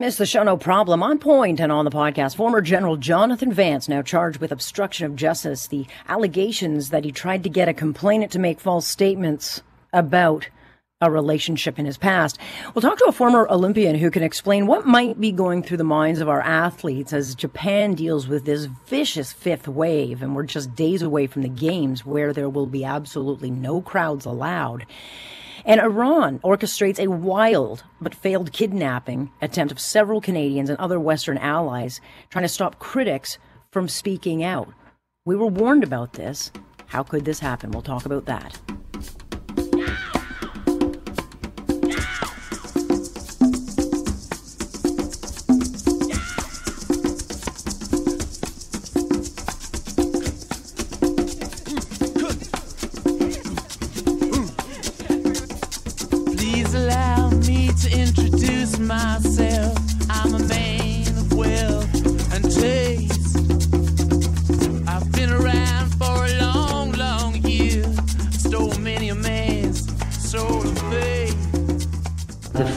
Miss the show, no problem. On point and on the podcast, former General Jonathan Vance, now charged with obstruction of justice. The allegations that he tried to get a complainant to make false statements about a relationship in his past. We'll talk to a former Olympian who can explain what might be going through the minds of our athletes as Japan deals with this vicious fifth wave, and we're just days away from the games where there will be absolutely no crowds allowed. And Iran orchestrates a wild but failed kidnapping attempt of several Canadians and other Western allies, trying to stop critics from speaking out. We were warned about this. How could this happen? We'll talk about that.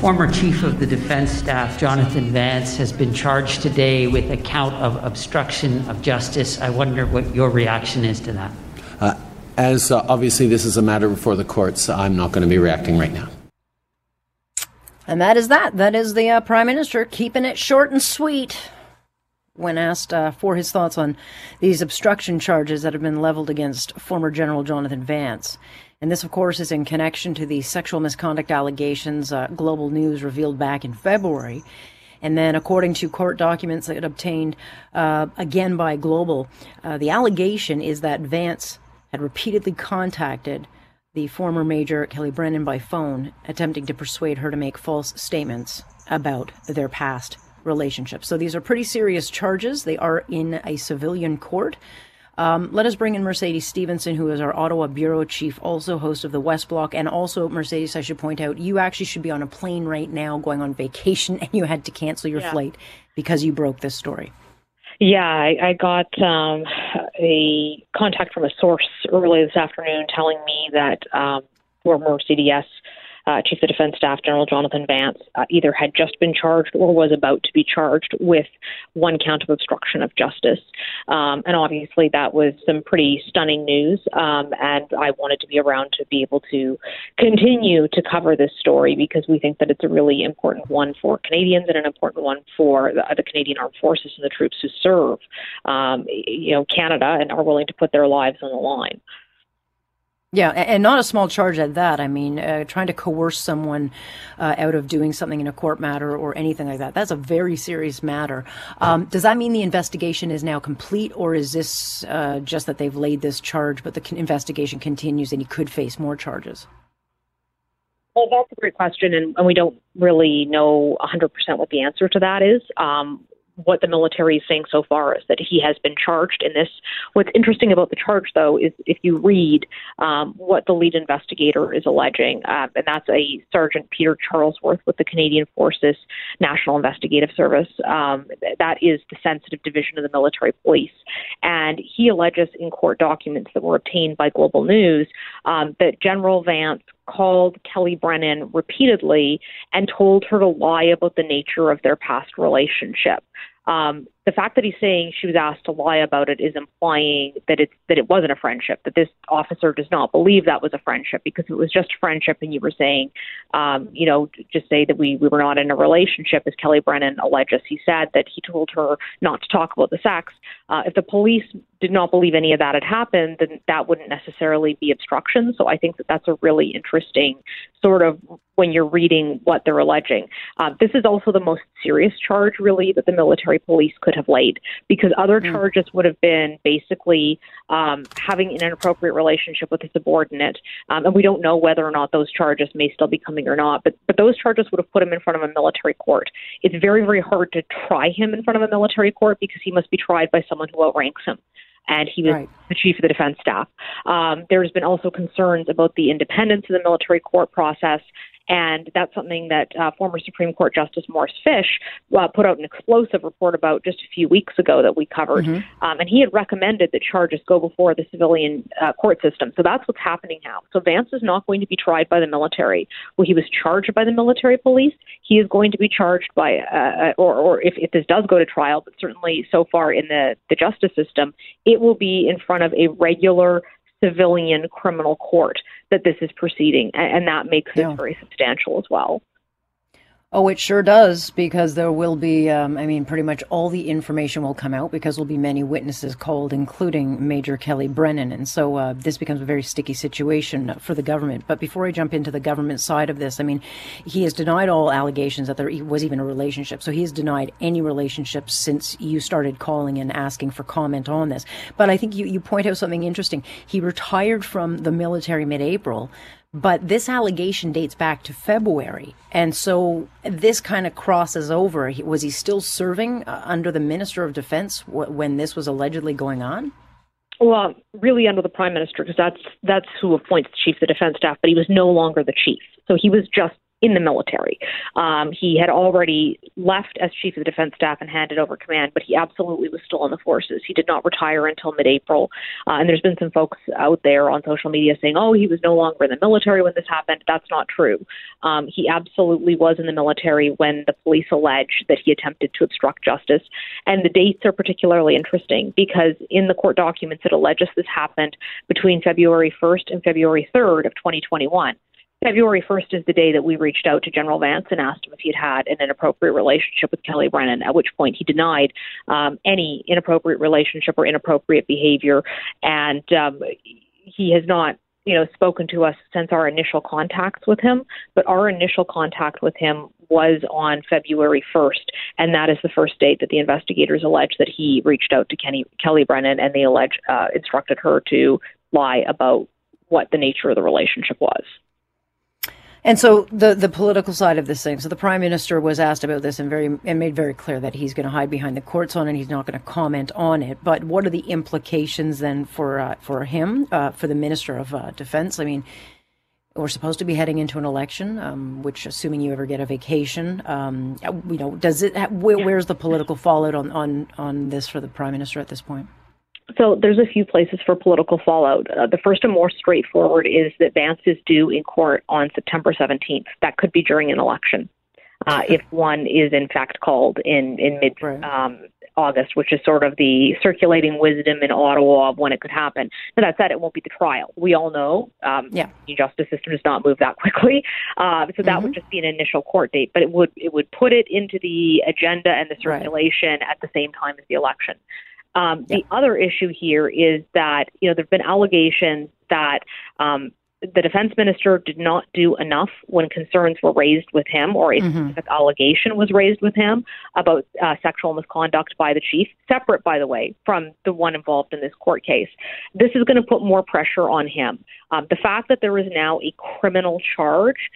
Former Chief of the Defense Staff, Jonathan Vance, has been charged today with a count of obstruction of justice. I wonder what your reaction is to that. Uh, as uh, obviously this is a matter before the courts, I'm not going to be reacting right now. And that is that. That is the uh, Prime Minister keeping it short and sweet when asked uh, for his thoughts on these obstruction charges that have been leveled against former General Jonathan Vance. And this, of course, is in connection to the sexual misconduct allegations uh, Global News revealed back in February. And then, according to court documents that obtained uh, again by Global, uh, the allegation is that Vance had repeatedly contacted the former Major Kelly Brennan by phone, attempting to persuade her to make false statements about their past relationship. So these are pretty serious charges. They are in a civilian court. Um, let us bring in Mercedes Stephenson, who is our Ottawa bureau chief, also host of the West Block, and also Mercedes. I should point out, you actually should be on a plane right now, going on vacation, and you had to cancel your yeah. flight because you broke this story. Yeah, I, I got um, a contact from a source early this afternoon telling me that um, former CDS uh, Chief of Defense Staff General Jonathan Vance uh, either had just been charged or was about to be charged with one count of obstruction of justice. Um, and obviously, that was some pretty stunning news. Um, and I wanted to be around to be able to continue to cover this story because we think that it's a really important one for Canadians and an important one for the, the Canadian Armed Forces and the troops who serve, um, you know, Canada and are willing to put their lives on the line. Yeah, and not a small charge at that. I mean, uh, trying to coerce someone uh, out of doing something in a court matter or anything like that, that's a very serious matter. Um, does that mean the investigation is now complete, or is this uh, just that they've laid this charge, but the investigation continues and he could face more charges? Well, that's a great question, and, and we don't really know 100% what the answer to that is. Um, what the military is saying so far is that he has been charged in this. What's interesting about the charge, though, is if you read um, what the lead investigator is alleging, um, and that's a Sergeant Peter Charlesworth with the Canadian Forces National Investigative Service. Um, that is the sensitive division of the military police. And he alleges in court documents that were obtained by Global News um, that General Vance called Kelly Brennan repeatedly and told her to lie about the nature of their past relationship. Um, the fact that he's saying she was asked to lie about it is implying that it's that it wasn't a friendship. That this officer does not believe that was a friendship because it was just friendship, and you were saying, um, you know, just say that we we were not in a relationship, as Kelly Brennan alleges. He said that he told her not to talk about the sex. Uh, if the police did not believe any of that had happened, then that wouldn't necessarily be obstruction. So I think that that's a really interesting sort of when you're reading what they're alleging. Uh, this is also the most serious charge, really, that the military police could have laid because other mm. charges would have been basically um, having an inappropriate relationship with a subordinate. Um, and we don't know whether or not those charges may still be coming or not, but, but those charges would have put him in front of a military court. It's very, very hard to try him in front of a military court because he must be tried by someone who outranks him and he was right. the chief of the defense staff. Um, there's been also concerns about the independence of the military court process And that's something that uh, former Supreme Court Justice Morris Fish uh, put out an explosive report about just a few weeks ago that we covered. Mm-hmm. Um, and he had recommended that charges go before the civilian uh, court system. So that's what's happening now. So Vance is not going to be tried by the military. Well, he was charged by the military police. He is going to be charged by, uh, uh, or, or if, if this does go to trial, but certainly so far in the, the justice system, it will be in front of a regular civilian criminal court that this is proceeding, and, and that makes yeah. it very substantial as well. Oh, it sure does, because there will be, um, I mean, pretty much all the information will come out because there'll be many witnesses called, including Major Kelly Brennan. And so uh, this becomes a very sticky situation for the government. But before I jump into the government side of this, I mean, he has denied all allegations that there was even a relationship. So he has denied any relationship since you started calling and asking for comment on this. But I think you, you point out something interesting. He retired from the military mid April. But this allegation dates back to February. And so this kind of crosses over. Was he still serving uh, under the Minister of Defense when this was allegedly going on? Well, really under the Prime Minister, because that's that's who appoints the Chief of the Defense Staff, but he was no longer the Chief. So he was just in the military. Um, he had already left as chief of the defense staff and handed over command, but he absolutely was still in the forces. He did not retire until mid-April, uh, and there's been some folks out there on social media saying, "Oh, he was no longer in the military when this happened." That's not true. Um, he absolutely was in the military when the police allege that he attempted to obstruct justice, and the dates are particularly interesting because in the court documents it alleges this happened between February 1st and February 3rd of 2021. February 1st is the day that we reached out to General Vance and asked him if he'd had an inappropriate relationship with Kelly Brennan, at which point he denied um, any inappropriate relationship or inappropriate behavior. And um, he has not you know spoken to us since our initial contacts with him but our initial contact with him was on February 1st and that is the first date that the investigators allege that he reached out to Kenny, Kelly Brennan and they allege uh, instructed her to lie about what the nature of the relationship was and so the the political side of this thing. So the prime minister was asked about this and very and made very clear that he's going to hide behind the courts on it. He's not going to comment on it. But what are the implications then for uh, for him, uh, for the minister of uh, defense? I mean, we're supposed to be heading into an election, um, which, assuming you ever get a vacation, um, you know, does it? Where, where's the political fallout on on on this for the prime minister at this point? So there's a few places for political fallout. Uh, the first and more straightforward is that Vance is due in court on September 17th. That could be during an election, uh, if one is in fact called in in mid right. um, August, which is sort of the circulating wisdom in Ottawa of when it could happen. Now, that said, it won't be the trial. We all know um, yeah. the justice system does not move that quickly, uh, so that mm-hmm. would just be an initial court date. But it would it would put it into the agenda and the circulation right. at the same time as the election. Um, yeah. The other issue here is that you know there have been allegations that um, the defense minister did not do enough when concerns were raised with him, or a mm-hmm. specific allegation was raised with him about uh, sexual misconduct by the chief, separate, by the way, from the one involved in this court case. This is going to put more pressure on him. Um, the fact that there is now a criminal charge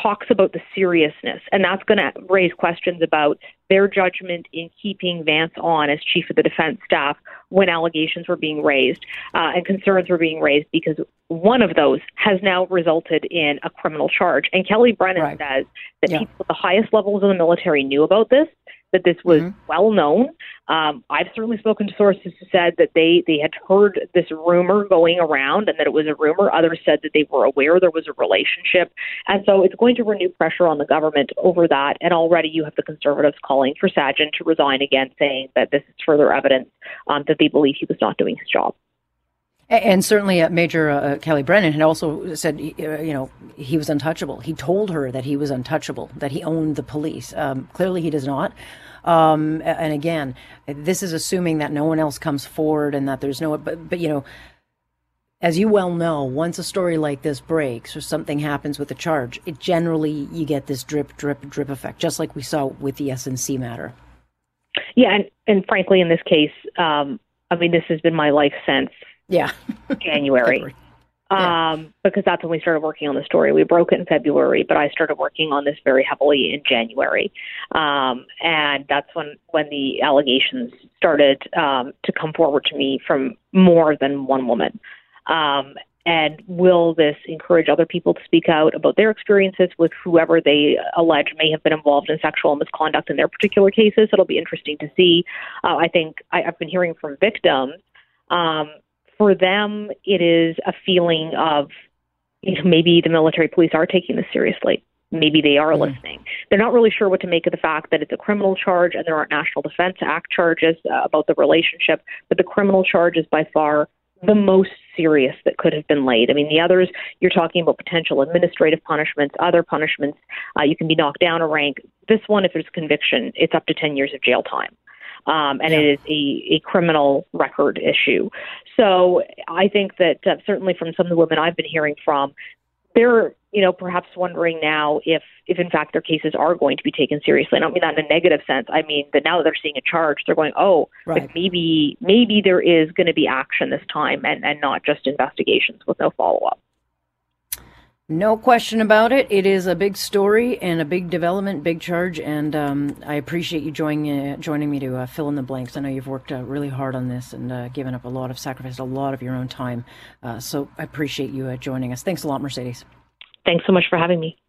talks about the seriousness, and that's going to raise questions about their judgment in keeping Vance on as chief of the defense staff when allegations were being raised uh, and concerns were being raised because one of those has now resulted in a criminal charge. And Kelly Brennan right. says that yeah. people at the highest levels of the military knew about this that this was mm-hmm. well known. Um, I've certainly spoken to sources who said that they, they had heard this rumor going around and that it was a rumor. Others said that they were aware there was a relationship. And so it's going to renew pressure on the government over that. And already you have the Conservatives calling for Sajjan to resign again, saying that this is further evidence um, that they believe he was not doing his job. And certainly, uh, Major uh, Kelly Brennan had also said, uh, you know, he was untouchable. He told her that he was untouchable, that he owned the police. Um, clearly, he does not. Um, and again, this is assuming that no one else comes forward and that there's no. But, but you know, as you well know, once a story like this breaks or something happens with a charge, it generally you get this drip, drip, drip effect, just like we saw with the SNC matter. Yeah, and, and frankly, in this case, um, I mean, this has been my life since yeah. January. Um, because that's when we started working on the story. We broke it in February, but I started working on this very heavily in January. Um, and that's when, when the allegations started um, to come forward to me from more than one woman. Um, and will this encourage other people to speak out about their experiences with whoever they allege may have been involved in sexual misconduct in their particular cases? It'll be interesting to see. Uh, I think I, I've been hearing from victims. Um, for them, it is a feeling of you know, maybe the military police are taking this seriously. Maybe they are mm-hmm. listening. They're not really sure what to make of the fact that it's a criminal charge and there aren't National Defense Act charges uh, about the relationship, but the criminal charge is by far the most serious that could have been laid. I mean, the others, you're talking about potential administrative punishments, other punishments. Uh, you can be knocked down a rank. This one, if there's conviction, it's up to 10 years of jail time. Um, and yeah. it is a, a criminal record issue. So I think that uh, certainly from some of the women I've been hearing from, they're you know perhaps wondering now if if in fact their cases are going to be taken seriously. I don't mean that in a negative sense. I mean that now that they're seeing a charge, they're going, oh, right. like maybe maybe there is going to be action this time, and and not just investigations with no follow up. No question about it. It is a big story and a big development, big charge, and um, I appreciate you joining uh, joining me to uh, fill in the blanks. I know you've worked uh, really hard on this and uh, given up a lot of sacrifice, a lot of your own time. Uh, so I appreciate you uh, joining us. Thanks a lot, Mercedes. Thanks so much for having me.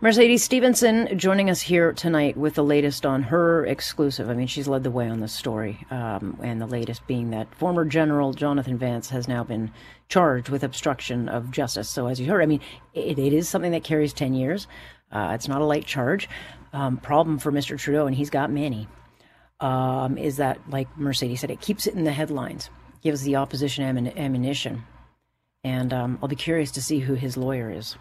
Mercedes Stephenson joining us here tonight with the latest on her exclusive. I mean, she's led the way on this story, um, and the latest being that former General Jonathan Vance has now been charged with obstruction of justice. So, as you heard, I mean, it, it is something that carries 10 years. Uh, it's not a light charge. Um, problem for Mr. Trudeau, and he's got many, um, is that, like Mercedes said, it keeps it in the headlines, gives the opposition ammunition. And um, I'll be curious to see who his lawyer is.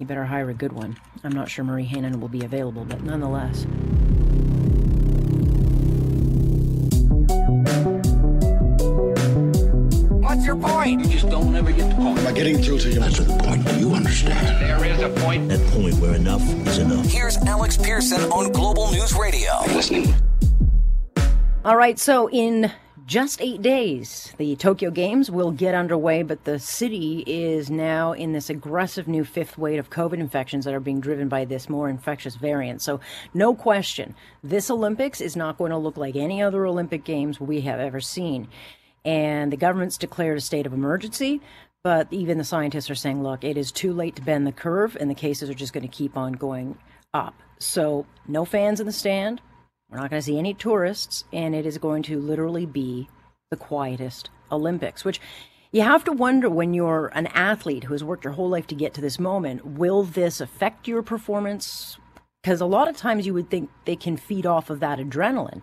You better hire a good one. I'm not sure Marie Henein will be available, but nonetheless. What's your point? You just don't ever get the point. Am I getting through to you? That's the point. Do you understand? There is a point. That point where enough is enough. Here's Alex Pearson on Global News Radio. Are you listening? All right, so in just eight days. The Tokyo Games will get underway, but the city is now in this aggressive new fifth wave of COVID infections that are being driven by this more infectious variant. So, no question, this Olympics is not going to look like any other Olympic Games we have ever seen. And the government's declared a state of emergency, but even the scientists are saying, look, it is too late to bend the curve, and the cases are just going to keep on going up. So, no fans in the stand, we're not going to see any tourists, and it is going to literally be the quietest Olympics, which you have to wonder when you're an athlete who has worked your whole life to get to this moment will this affect your performance? Because a lot of times you would think they can feed off of that adrenaline,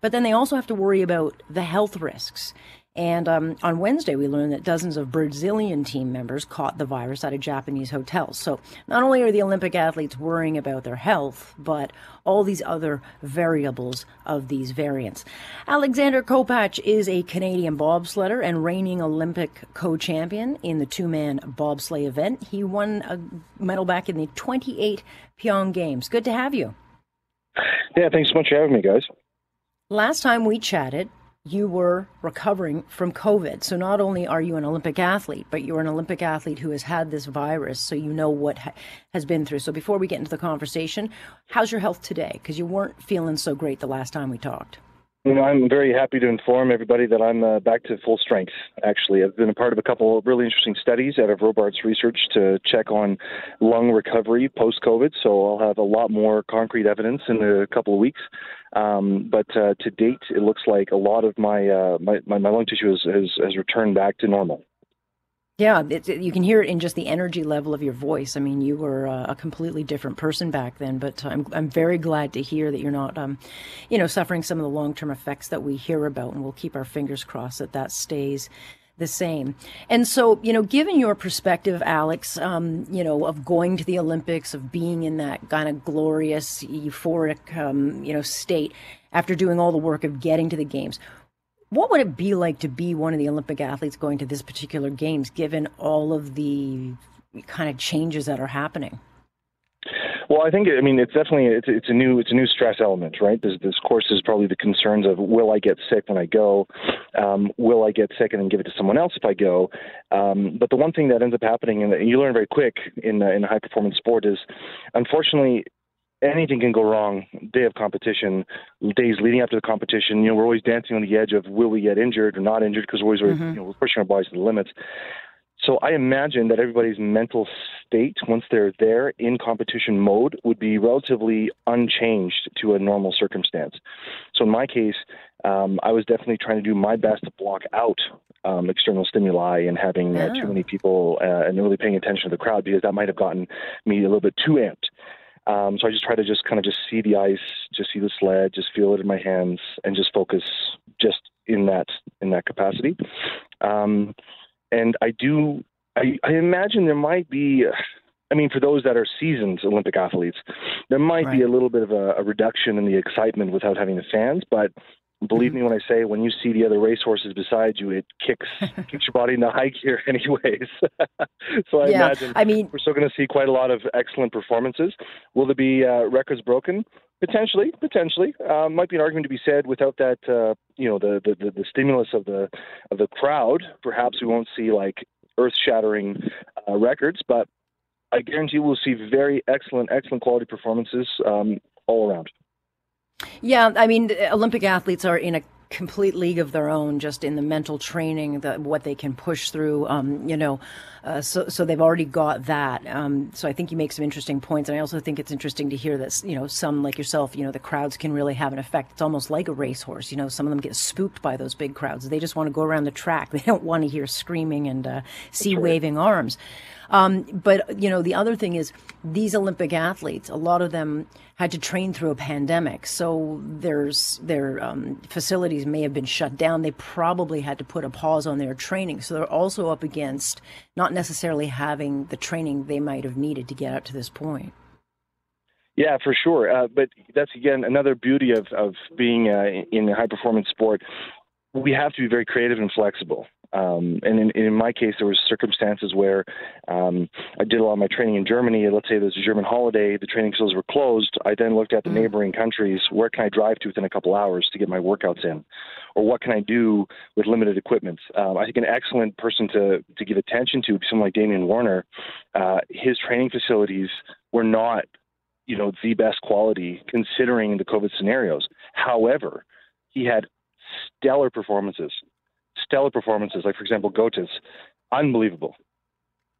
but then they also have to worry about the health risks. And um, on Wednesday, we learned that dozens of Brazilian team members caught the virus at a Japanese hotel. So not only are the Olympic athletes worrying about their health, but all these other variables of these variants. Alexander Kopacz is a Canadian bobsledder and reigning Olympic co-champion in the two-man bobsleigh event. He won a medal back in the 28 Pyong Games. Good to have you. Yeah, thanks so much for having me, guys. Last time we chatted, you were recovering from COVID. So not only are you an Olympic athlete, but you're an Olympic athlete who has had this virus, so you know what ha- has been through. So before we get into the conversation, how's your health today? Because you weren't feeling so great the last time we talked. I'm very happy to inform everybody that I'm uh, back to full strength. Actually, I've been a part of a couple of really interesting studies out of Robarts Research to check on lung recovery post COVID. So I'll have a lot more concrete evidence in a couple of weeks. Um, but uh, to date, it looks like a lot of my uh, my, my, my lung tissue has, has, has returned back to normal. Yeah, it, you can hear it in just the energy level of your voice. I mean, you were uh, a completely different person back then. But I'm I'm very glad to hear that you're not, um, you know, suffering some of the long term effects that we hear about, and we'll keep our fingers crossed that that stays the same. And so, you know, given your perspective, Alex, um, you know, of going to the Olympics, of being in that kind of glorious, euphoric, um, you know, state after doing all the work of getting to the games, what would it be like to be one of the Olympic athletes going to this particular games, given all of the kind of changes that are happening? Well, I think I mean it's definitely it's it's a new it's a new stress element, right? This this course is probably the concerns of will I get sick when I go, um, will I get sick and then give it to someone else if I go. Um, but the one thing that ends up happening, and you learn very quick in uh, in high performance sport, is unfortunately anything can go wrong day of competition, days leading up to the competition. You know, we're always dancing on the edge of will we get injured or not injured because we're always mm-hmm. you know, we're pushing our bodies to the limits. So I imagine that everybody's mental state, once they're there in competition mode, would be relatively unchanged to a normal circumstance. So in my case, um, I was definitely trying to do my best to block out um, external stimuli and having uh, too many people uh, and really paying attention to the crowd because that might have gotten me a little bit too amped. Um, so I just try to just kind of just see the ice, just see the sled, just feel it in my hands, and just focus just in that in that capacity. Um, and I do, I, I imagine there might be. I mean, for those that are seasoned Olympic athletes, there might right. be a little bit of a, a reduction in the excitement without having the fans, but Believe mm-hmm. me when I say, when you see the other racehorses beside you, it kicks kicks your body into high gear, anyways. so I yeah, imagine I mean, we're still going to see quite a lot of excellent performances. Will there be uh, records broken? Potentially, potentially. Uh, might be an argument to be said without that, uh, you know, the, the, the, the stimulus of the of the crowd. Perhaps we won't see like earth-shattering uh, records, but I guarantee we'll see very excellent, excellent quality performances um, all around. Yeah, I mean, Olympic athletes are in a complete league of their own just in the mental training the, what they can push through um, you know uh, so so they've already got that. Um, so I think you make some interesting points and I also think it's interesting to hear that you know some like yourself you know the crowds can really have an effect. It's almost like a racehorse you know some of them get spooked by those big crowds. They just want to go around the track. They don't want to hear screaming and uh, see waving arms um, but you know, the other thing is these Olympic athletes. A lot of them had to train through a pandemic, so there's their um, facilities may have been shut down. They probably had to put a pause on their training, so they're also up against not necessarily having the training they might have needed to get up to this point. Yeah, for sure. Uh, but that's again another beauty of of being uh, in high performance sport. We have to be very creative and flexible. Um, and in, in, my case, there was circumstances where um, I did a lot of my training in Germany. Let's say there's a German holiday, the training facilities were closed. I then looked at the mm-hmm. neighboring countries. Where can I drive to within a couple hours to get my workouts in, or what can I do with limited equipment? Um, I think an excellent person to to give attention to, someone like Damian Warner. Uh, his training facilities were not, you know, the best quality considering the COVID scenarios. However, he had stellar performances stellar performances, like for example, Götzis, unbelievable.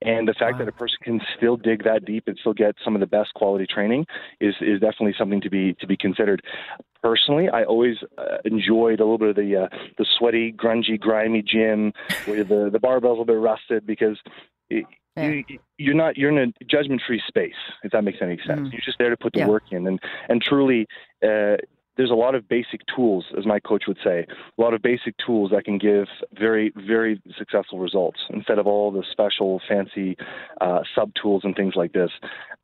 And the fact wow. that a person can still dig that deep and still get some of the best quality training is is definitely something to be to be considered. Personally, I always uh, enjoyed a little bit of the uh, the sweaty, grungy, grimy gym where the the barbell's a little bit rusted because. It, yeah. you, are not you're in a judgment free space if that makes any sense mm. you're just there to put the yeah. work in and and truly uh, there's a lot of basic tools, as my coach would say, a lot of basic tools that can give very, very successful results instead of all the special, fancy uh, sub tools and things like this.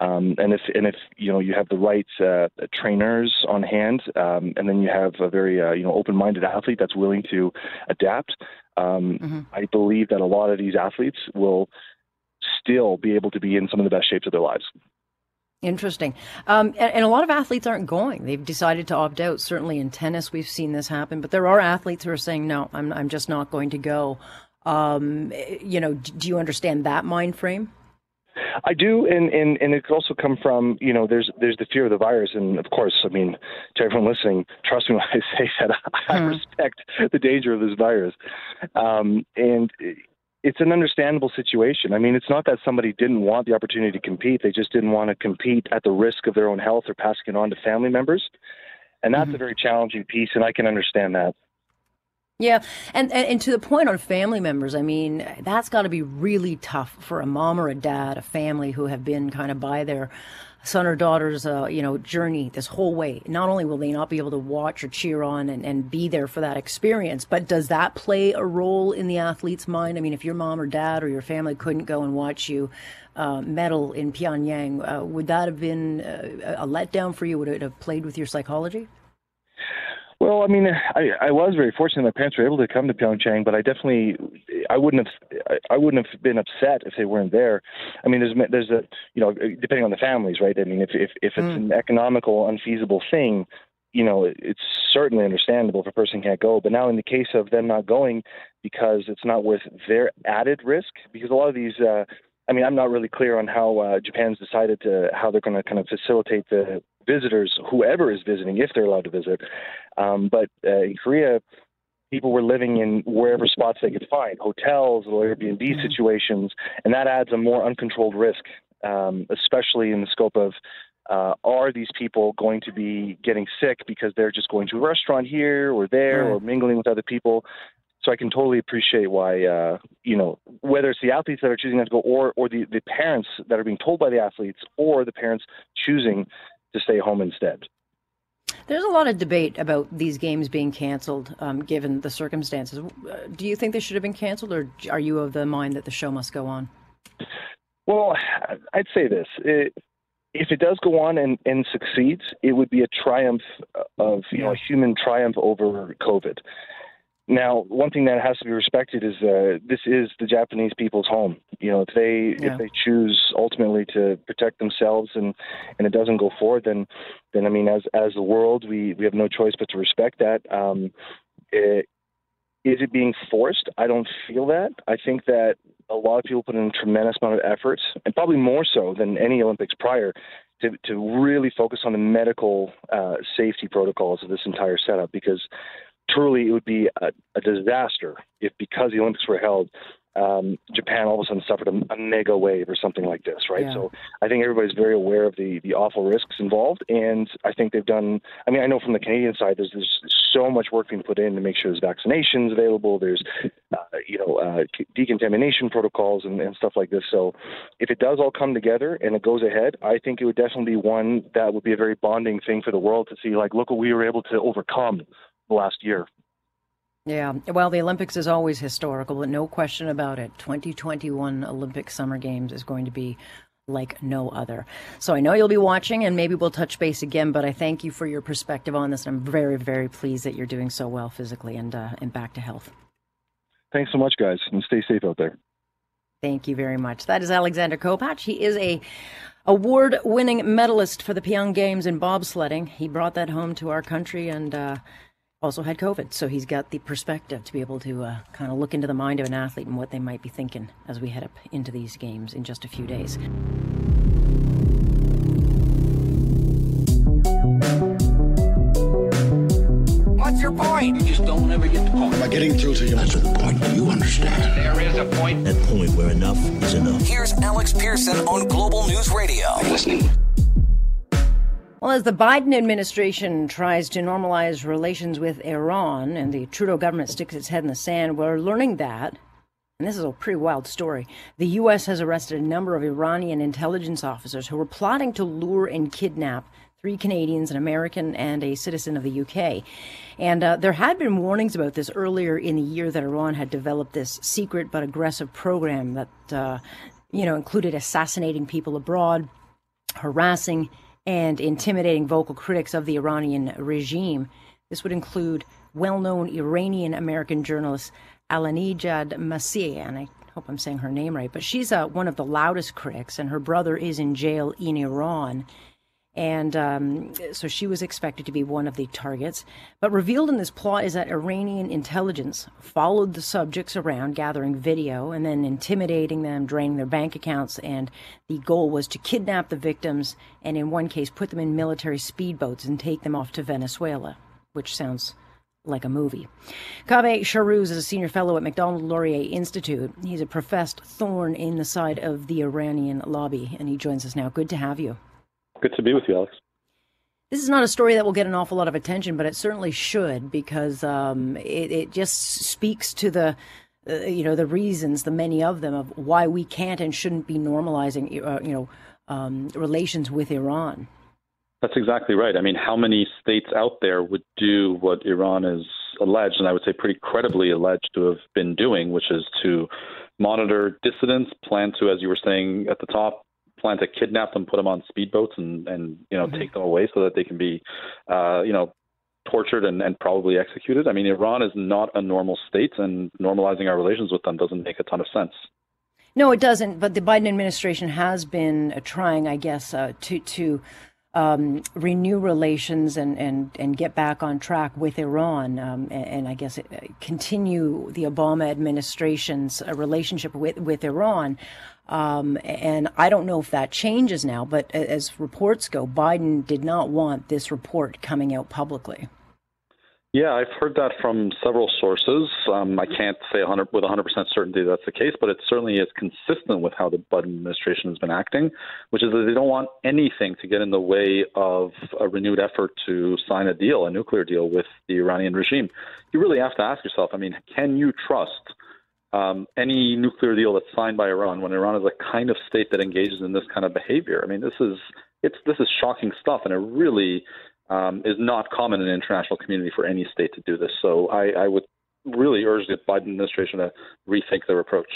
Um, and if and if you know you have the right uh, trainers on hand, um, and then you have a very uh, you know open-minded athlete that's willing to adapt, um, mm-hmm. I believe that a lot of these athletes will still be able to be in some of the best shapes of their lives. Interesting. Um, and, and, a lot of athletes aren't going. They've decided to opt out. Certainly in tennis, we've seen this happen. But there are athletes who are saying, no, I'm, I'm just not going to go. Um, you know, do you understand that mind frame? I do, and, and and it could also come from you know there's there's the fear of the virus, and of course, I mean to everyone listening, trust me when I say that I hmm. respect the danger of this virus, um, and it's an understandable situation. I mean, it's not that somebody didn't want the opportunity to compete; they just didn't want to compete at the risk of their own health or passing it on to family members, and that's mm-hmm. a very challenging piece, and I can understand that. Yeah, and, and, and to the point on family members, I mean, that's got to be really tough for a mom or a dad, a family who have been kind of by their son or daughter's uh, you know journey this whole way. Not only will they not be able to watch or cheer on and, and be there for that experience but does that play a role in the athlete's mind? I mean if your mom or dad or your family couldn't go and watch you uh, medal in pyongyang uh, would that have been uh, a letdown for you? Would it have played with your psychology well, I mean, I, I was very fortunate. My parents were able to come to Pyeongchang, but I definitely, I wouldn't have, I wouldn't have been upset if they weren't there. I mean, there's, there's a, you know, depending on the families, right? I mean, if if if it's mm. an economical, unfeasible thing, you know, it's certainly understandable if a person can't go. But now, in the case of them not going because it's not worth their added risk, because a lot of these. uh I mean, I'm not really clear on how uh, Japan's decided to how they're going to kind of facilitate the visitors, whoever is visiting, if they're allowed to visit. Um, but uh, in Korea, people were living in wherever spots they could find, hotels or Airbnb mm-hmm. situations, and that adds a more uncontrolled risk, um, especially in the scope of uh, are these people going to be getting sick because they're just going to a restaurant here or there right. or mingling with other people? So I can totally appreciate why, uh, you know, whether it's the athletes that are choosing not to go or, or the, the parents that are being told by the athletes or the parents choosing to stay home instead. There's a lot of debate about these games being canceled, um, given the circumstances. Uh, do you think they should have been canceled, or are you of the mind that the show must go on? Well, I'd say this: it, if it does go on and, and succeeds, it would be a triumph of you yeah. know a human triumph over COVID. Now, one thing that has to be respected is uh, this is the Japanese people's home. You know, if they yeah. if they choose ultimately to protect themselves and and it doesn't go forward, then then I mean, as as the world, we we have no choice but to respect that. Um, it, is it being forced? I don't feel that. I think that a lot of people put in a tremendous amount of effort, and probably more so than any Olympics prior, to to really focus on the medical uh, safety protocols of this entire setup because truly it would be a, a disaster if because the Olympics were held, um, Japan all of a sudden suffered a, a, mega wave or something like this, right? Yeah. So I think everybody's very aware of the the awful risks involved, and I think they've done. I mean, I know from the Canadian side, there's there's so much work being put in to make sure there's vaccinations available. There's uh, you know uh, decontamination protocols and, and stuff like this. So if it does all come together and it goes ahead, I think it would definitely be one that would be a very bonding thing for the world to see. Like, look what we were able to overcome the last year. Yeah, well, the Olympics is always historical, but no question about it. 2021 Olympic Summer Games is going to be like no other. So I know you'll be watching, and maybe we'll touch base again. But I thank you for your perspective on this. I'm very, very pleased that you're doing so well physically and uh, and back to health. Thanks so much, guys, and stay safe out there. Thank you very much. That is Alexander Kopacz. He is a award-winning medalist for the Pyongyang Games in bobsledding. He brought that home to our country and. Uh, also had COVID. So he's got the perspective to be able to uh, kind of look into the mind of an athlete and what they might be thinking as we head up into these games in just a few days. What's your point? You just don't ever get the point. Am I getting through to you? That's the point. Do you understand? There is a point. That point where enough is enough. Here's Alex Pearson on Global News Radio. I'm listening. Well, as the Biden administration tries to normalize relations with Iran and the Trudeau government sticks its head in the sand, we're learning that, and this is a pretty wild story, the U.S. has arrested a number of Iranian intelligence officers who were plotting to lure and kidnap three Canadians, an American, and a citizen of the UK. And uh, there had been warnings about this earlier in the year that Iran had developed this secret but aggressive program that, uh, you know, included assassinating people abroad, harassing and intimidating vocal critics of the Iranian regime. This would include well known Iranian American journalist Alinejad Masih, and I hope I'm saying her name right, but she's uh, one of the loudest critics, and her brother is in jail in Iran. And um, so she was expected to be one of the targets. But revealed in this plot is that Iranian intelligence followed the subjects around, gathering video and then intimidating them, draining their bank accounts. And the goal was to kidnap the victims and, in one case, put them in military speedboats and take them off to Venezuela, which sounds like a movie. Kaveh Shahrooz is a senior fellow at Macdonald Laurier Institute. He's a professed thorn in the side of the Iranian lobby, and he joins us now. Good to have you. Good to be with you, Alex. This is not a story that will get an awful lot of attention, but it certainly should because um, it, it, just speaks to the, uh, you know, the reasons, the many of them, of why we can't and shouldn't be normalizing, uh, you know, um, relations with Iran. That's exactly right. I mean, how many states out there would do what Iran is alleged, and I would say pretty credibly alleged to have been doing, which is to monitor dissidents, plan to, as you were saying at the top, plan to kidnap them, put them on speedboats, and and you know mm-hmm. take them away so that they can be, uh, you know, tortured and, and probably executed. I mean, Iran is not a normal state, and normalizing our relations with them doesn't make a ton of sense. No, it doesn't. But the Biden administration has been uh, trying, I guess, uh, to to um, renew relations and, and, and get back on track with Iran, um, and, and, I guess uh, continue the Obama administration's uh, relationship with, with Iran. Um, and I don't know if that changes now, but as reports go, Biden did not want this report coming out publicly. Yeah, I've heard that from several sources. Um, I can't say 100, with 100% certainty that's the case, but it certainly is consistent with how the Biden administration has been acting, which is that they don't want anything to get in the way of a renewed effort to sign a deal, a nuclear deal with the Iranian regime. You really have to ask yourself, I mean, can you trust um, any nuclear deal that's signed by Iran when Iran is a kind of state that engages in this kind of behavior? I mean, this is it's this is shocking stuff, and it really um, is not common in the international community for any state to do this. So I, I would really urge the Biden administration to rethink their approach.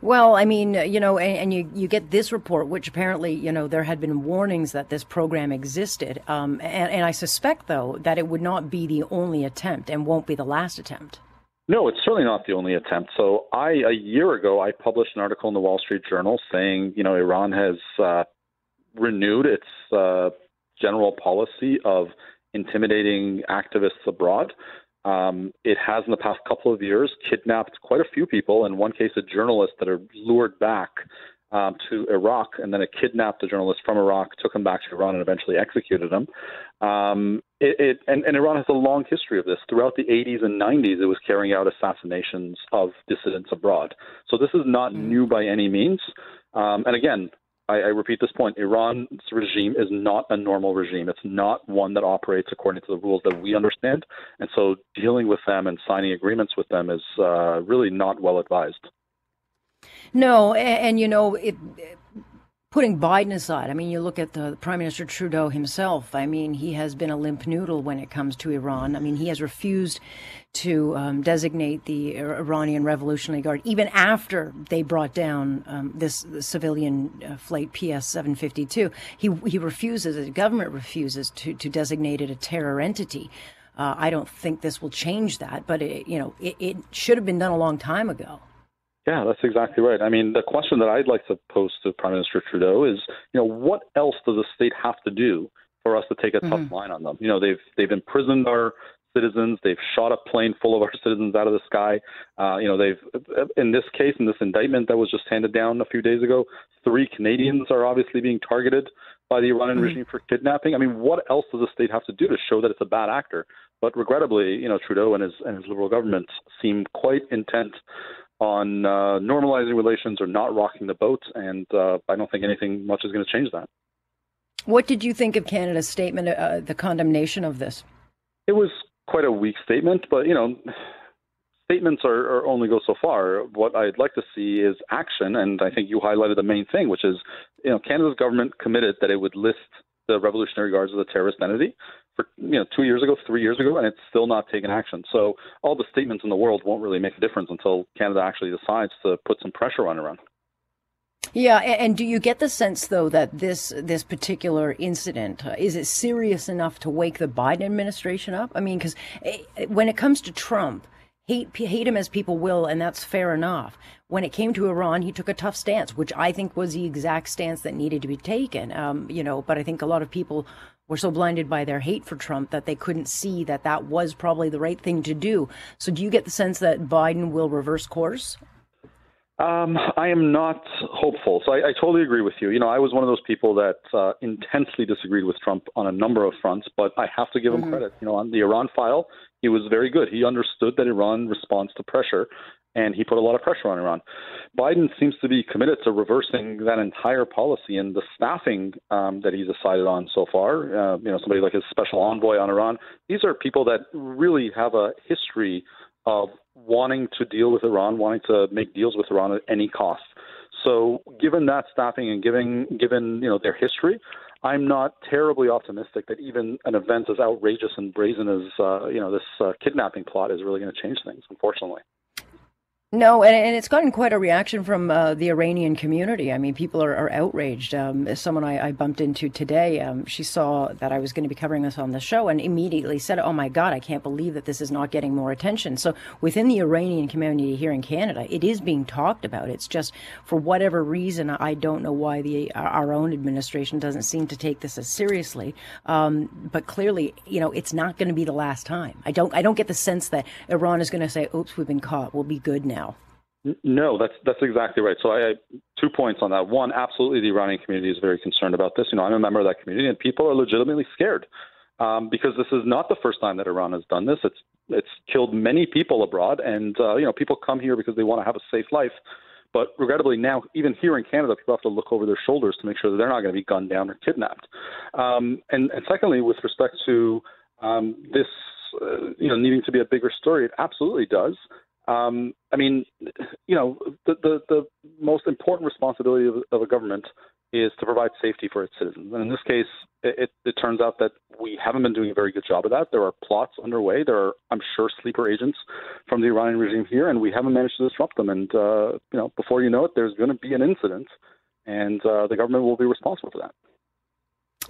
Well, I mean, you know, and, and, you, you get this report, which apparently, you know, there had been warnings that this program existed. Um, and, and I suspect, though, that it would not be the only attempt and won't be the last attempt. No, it's certainly not the only attempt. So, I a year ago, I published an article in the Wall Street Journal saying, you know, Iran has uh, renewed its uh, general policy of intimidating activists abroad. Um, it has, in the past couple of years, kidnapped quite a few people. In one case, a journalist that are lured back um, to Iraq, and then it kidnapped a journalist from Iraq, took him back to Iran, and eventually executed him. Um, it, it, and, and Iran has a long history of this. Throughout the 80s and 90s, it was carrying out assassinations of dissidents abroad. So this is not mm. new by any means. Um, and again, I, I repeat this point Iran's regime is not a normal regime. It's not one that operates according to the rules that we understand. And so dealing with them and signing agreements with them is uh, really not well advised. No, and, and you know, it, putting Biden aside, I mean, you look at the Prime Minister Trudeau himself. I mean, he has been a limp noodle when it comes to Iran. I mean, he has refused to um, designate the Iranian Revolutionary Guard, even after they brought down um, this civilian uh, flight PS 752. He, he refuses, the government refuses to, to designate it a terror entity. Uh, I don't think this will change that, but it, you know, it, it should have been done a long time ago. Yeah, that's exactly right. I mean, the question that I'd like to pose to Prime Minister Trudeau is, you know, what else does the state have to do for us to take a mm-hmm. tough line on them? You know, they've they've imprisoned our citizens, they've shot a plane full of our citizens out of the sky. Uh, you know, they've in this case, in this indictment that was just handed down a few days ago, three Canadians are obviously being targeted by the Iranian mm-hmm. regime for kidnapping. I mean, what else does the state have to do to show that it's a bad actor? But regrettably, you know, Trudeau and his and his Liberal government seem quite intent on uh, normalizing relations or not rocking the boat, and uh, I don't think anything much is going to change that. What did you think of Canada's statement, uh, the condemnation of this? It was quite a weak statement, but you know, statements are, are, only go so far. What I'd like to see is action, and I think you highlighted the main thing, which is you know Canada's government committed that it would list the Revolutionary Guards as a terrorist entity for you know two years ago, three years ago, and it's still not taken action. So all the statements in the world won't really make a difference until Canada actually decides to put some pressure on Iran. Yeah, and do you get the sense though that this this particular incident uh, is it serious enough to wake the Biden administration up? I mean, because eh, when it comes to Trump, hate hate him as people will, and that's fair enough. When it came to Iran, he took a tough stance, which I think was the exact stance that needed to be taken. Um, you know, but I think a lot of people were so blinded by their hate for Trump that they couldn't see that that was probably the right thing to do. So, do you get the sense that Biden will reverse course? Um, I am not hopeful. So I, I, totally agree with you. You know, I was one of those people that uh, intensely disagreed with Trump on a number of fronts, but I have to give him mm-hmm. credit. You know, on the Iran file, he was very good. He understood that Iran responds to pressure, and he put a lot of pressure on Iran. Biden seems to be committed to reversing that entire policy and the staffing um, that he's decided on so far. Uh, you know, somebody like his special envoy on Iran. These are people that really have a history of wanting to deal with Iran, wanting to make deals with Iran at any cost. So, given that staffing and given given you know their history, I'm not terribly optimistic that even an event as outrageous and brazen as uh, you know this uh, kidnapping plot is really going to change things. Unfortunately. No, and, and, it's gotten quite a reaction from uh, the Iranian community. I mean, people are, are outraged. Um, someone I, I, bumped into today, um, she saw that I was going to be covering this on the show and immediately said, Oh my God, I can't believe that this is not getting more attention. So within the Iranian community here in Canada, it is being talked about. It's just for whatever reason, I don't know why the our own administration doesn't seem to take this as seriously. Um, but clearly, you know, it's not going to be the last time. I don't, I don't get the sense that Iran is going to say, Oops, we've been caught. We'll be good now. No, that's that's exactly right. So I, two points on that. One, absolutely, the Iranian community is very concerned about this. You know, I'm a member of that community, and people are legitimately scared. um, because this is not the first time that Iran has done this. It's it's killed many people abroad, and uh, you know people come here because they want to have a safe life. But regrettably, now even here in Canada, people have to look over their shoulders to make sure that they're not going to be gunned down or kidnapped. Um, and, and secondly, with respect to um, this, uh, you know, needing to be a bigger story, it absolutely does. Um, I mean, you know, the, the, the most important responsibility of, of a government is to provide safety for its citizens. And in this case, it, it, turns out that we haven't been doing a very good job of that. There are plots underway. There are, I'm sure, sleeper agents from the Iranian regime here, and we haven't managed to disrupt them. And uh, you know, before you know it, there's going to be an incident, and uh, the government will be responsible for that.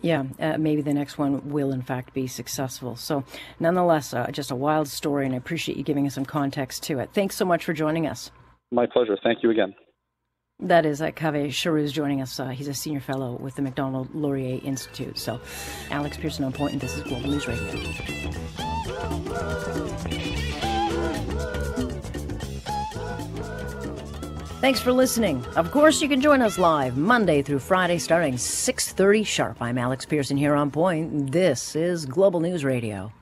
Yeah, uh, maybe the next one will in fact be successful. So, nonetheless, uh, just a wild story, and I appreciate you giving us some context to it. Thanks so much for joining us. My pleasure. Thank you again. That is uh, Kaveh Shahrooz joining us. Uh, he's a senior fellow with the Macdonald Laurier Institute. So, Alex Pearson on point, and this is Global News Radio. Thanks for listening. Of course, you can join us live Monday through Friday starting 6:30 sharp. I'm Alex Pearson here on point. This is Global News Radio.